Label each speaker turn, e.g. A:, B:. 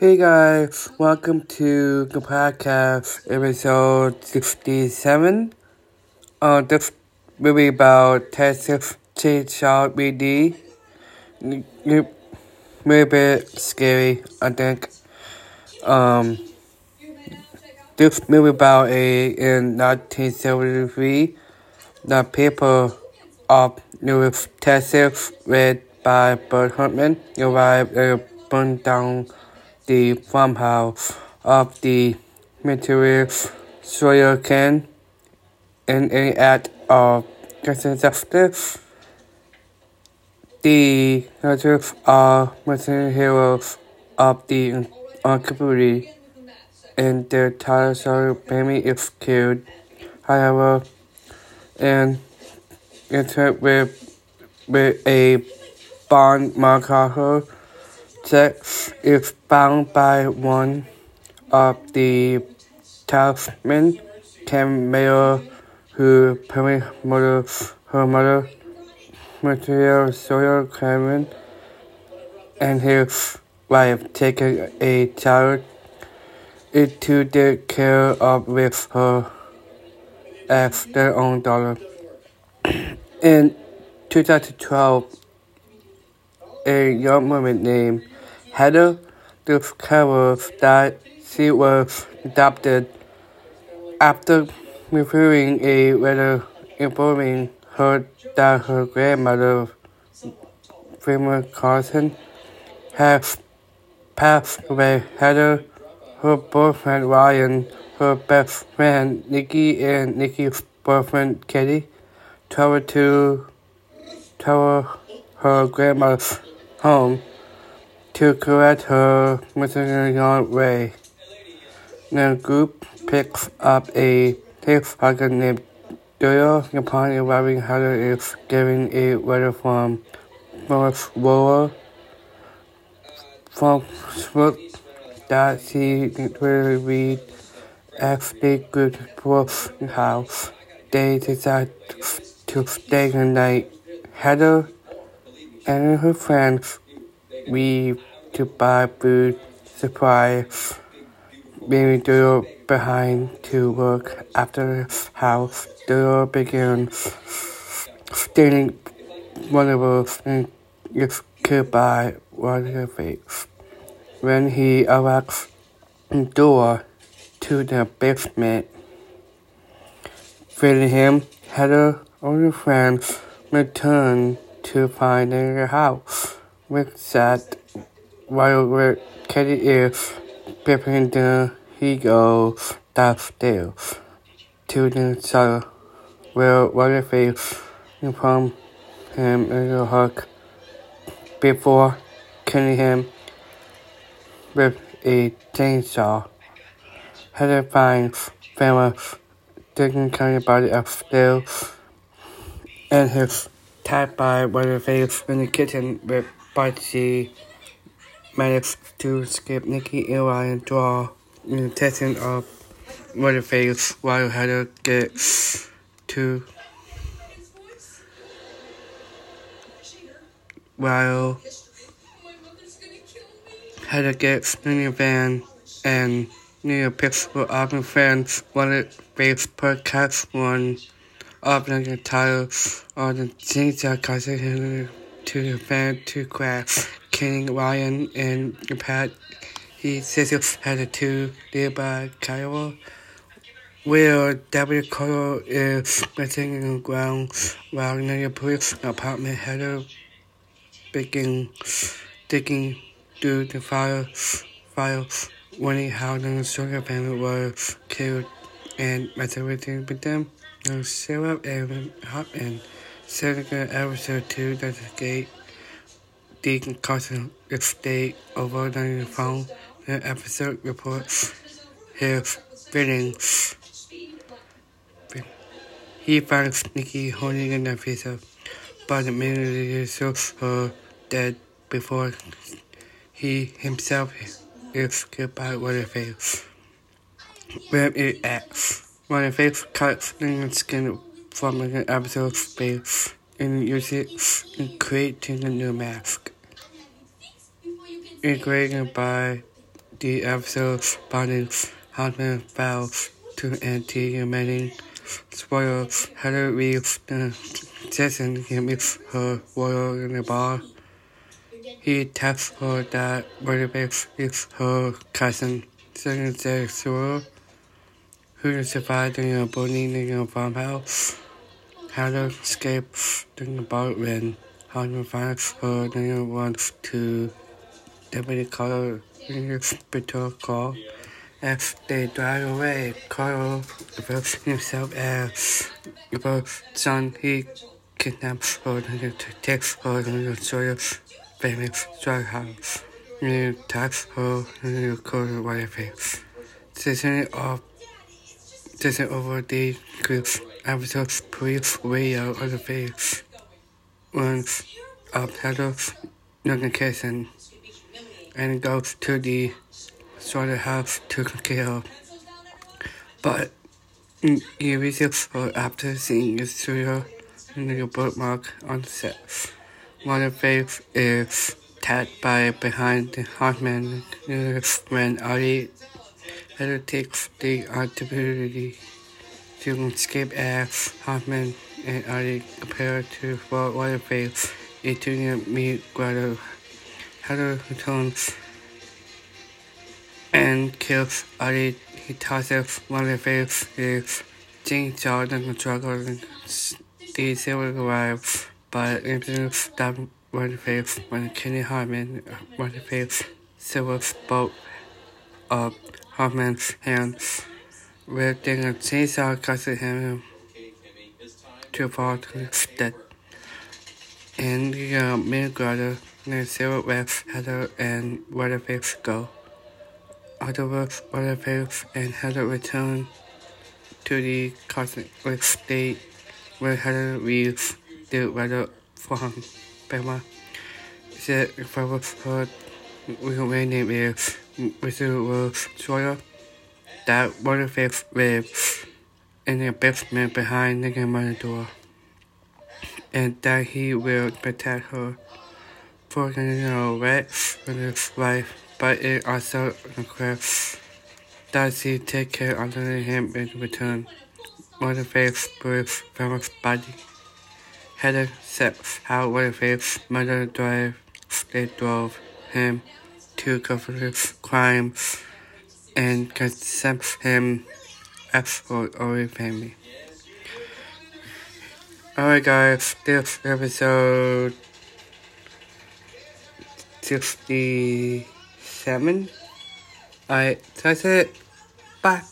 A: Hey guys, welcome to the podcast episode 67. Uh, this movie about Texas Chainsaw BD. A bit scary, I think. Um, this movie about a in 1973, the people of New Texas, read by Burt Hartman, arrived and burned down the farmhouse of the material soil can in an act of justice. The narratives are Muslim heroes of the community and their title family is killed. However, and interact with with a bond marker Sex is found by one of the talisman Ken Mayer who permit mother her mother material Sawyer Cameron and his wife taking a child into the care of with her as their own daughter. In 2012, a young woman named Heather discovered that she was adopted after receiving a letter informing her that her grandmother, Freeman Carson, had passed away. Heather, her boyfriend Ryan, her best friend Nikki, and Nikki's boyfriend Katie traveled to travel her grandmother's home to correct her missing way. The group picks up a hitchhiker named Doyle upon arriving Heather is giving a letter from Morris Roller from Smoke that she will read as they go to the house. They decide to stay the night. Heather and her friends leave to buy food supplies, leaving Doyle behind to work after the house. Doyle begins stealing valuables and is killed by Leatherface. When he arrives the door to the basement, feeling him, Heather and her friends return to find the house. Rick said while Katie is preparing dinner, he goes downstairs to the cellar where Leatherface informs him in a hug before killing him with a chainsaw. Heather finds Famous taking County body upstairs and his tied by Leatherface in the kitchen with Betsy managed to escape Nikki and Ryan draw in testing of Leatherface while Heather gets to while Heather gets in the van and near picture of her friends wanted face per cat one of the entire on the things that caused to van to crash, killing Ryan and pad. He says he had two nearby Kiowa where W. Cole is missing in the ground while the police apartment Heather begin digging through the fire file wondering how the Sugar family was killed and everything with them. The Sarah and Hopman second episode two that escape the concussion estate over the phone. The episode reports his feelings. He finds Nikki holding in the pizza, but immediately shows her dead before he himself is killed by Leatherface. Where it at? Leatherface cuts the skin from an episode space and use it in creating a new mask. It's created by the episode spawning Hotman fell to anti-humanity. Spoiler, Heather uh, Reeves, the Jason gave me her royal in the bar. He tells her that Bernabé is her cousin, second sexual, who survived in a burning in a farmhouse. Heather escapes the bar when Hotman finds her and wants to deputy call hospital call. As they drive away, Carl reveals himself as the son he kidnaps her to take her to the family drug house. He attacks her and the cold wife. Season of Season over the episodes police radio of the face. One of Heather's notification and goes to the slaughterhouse to kill. But he receives her after seeing his studio and the bookmark on set. One of face is tagged by behind the Hotman when Ali Heather takes the opportunity to escape as Hotman and Ali prepare to fall Leatherface into the meat grotto. Heather returns and kills Ali. He tosses Leatherface with chainsaw and struggle the silver arrive, but instead stop Leatherface when Kenny Hartman Leatherface silver boat up Hoffman's hand, wielding a chainsaw causing him to fall to his death. In the uh, grotto, the web Heather and Leatherface go. Afterwards, Leatherface and Heather return to the cosmic state where Heather leaves the weather from Bama. Said if I was heard, we can rename Uh, it residual soil that Leatherface lives in the basement behind the grandmother's door, and that he will protect her for the right for his life, but it also requires that she take care of him in return. Leatherface breathes from his body. Heather said how Leatherface's mother drive they drove him to cover uh, his crimes and accept him as for our family. Alright guys, this episode 67. Alright, that's it. Bye.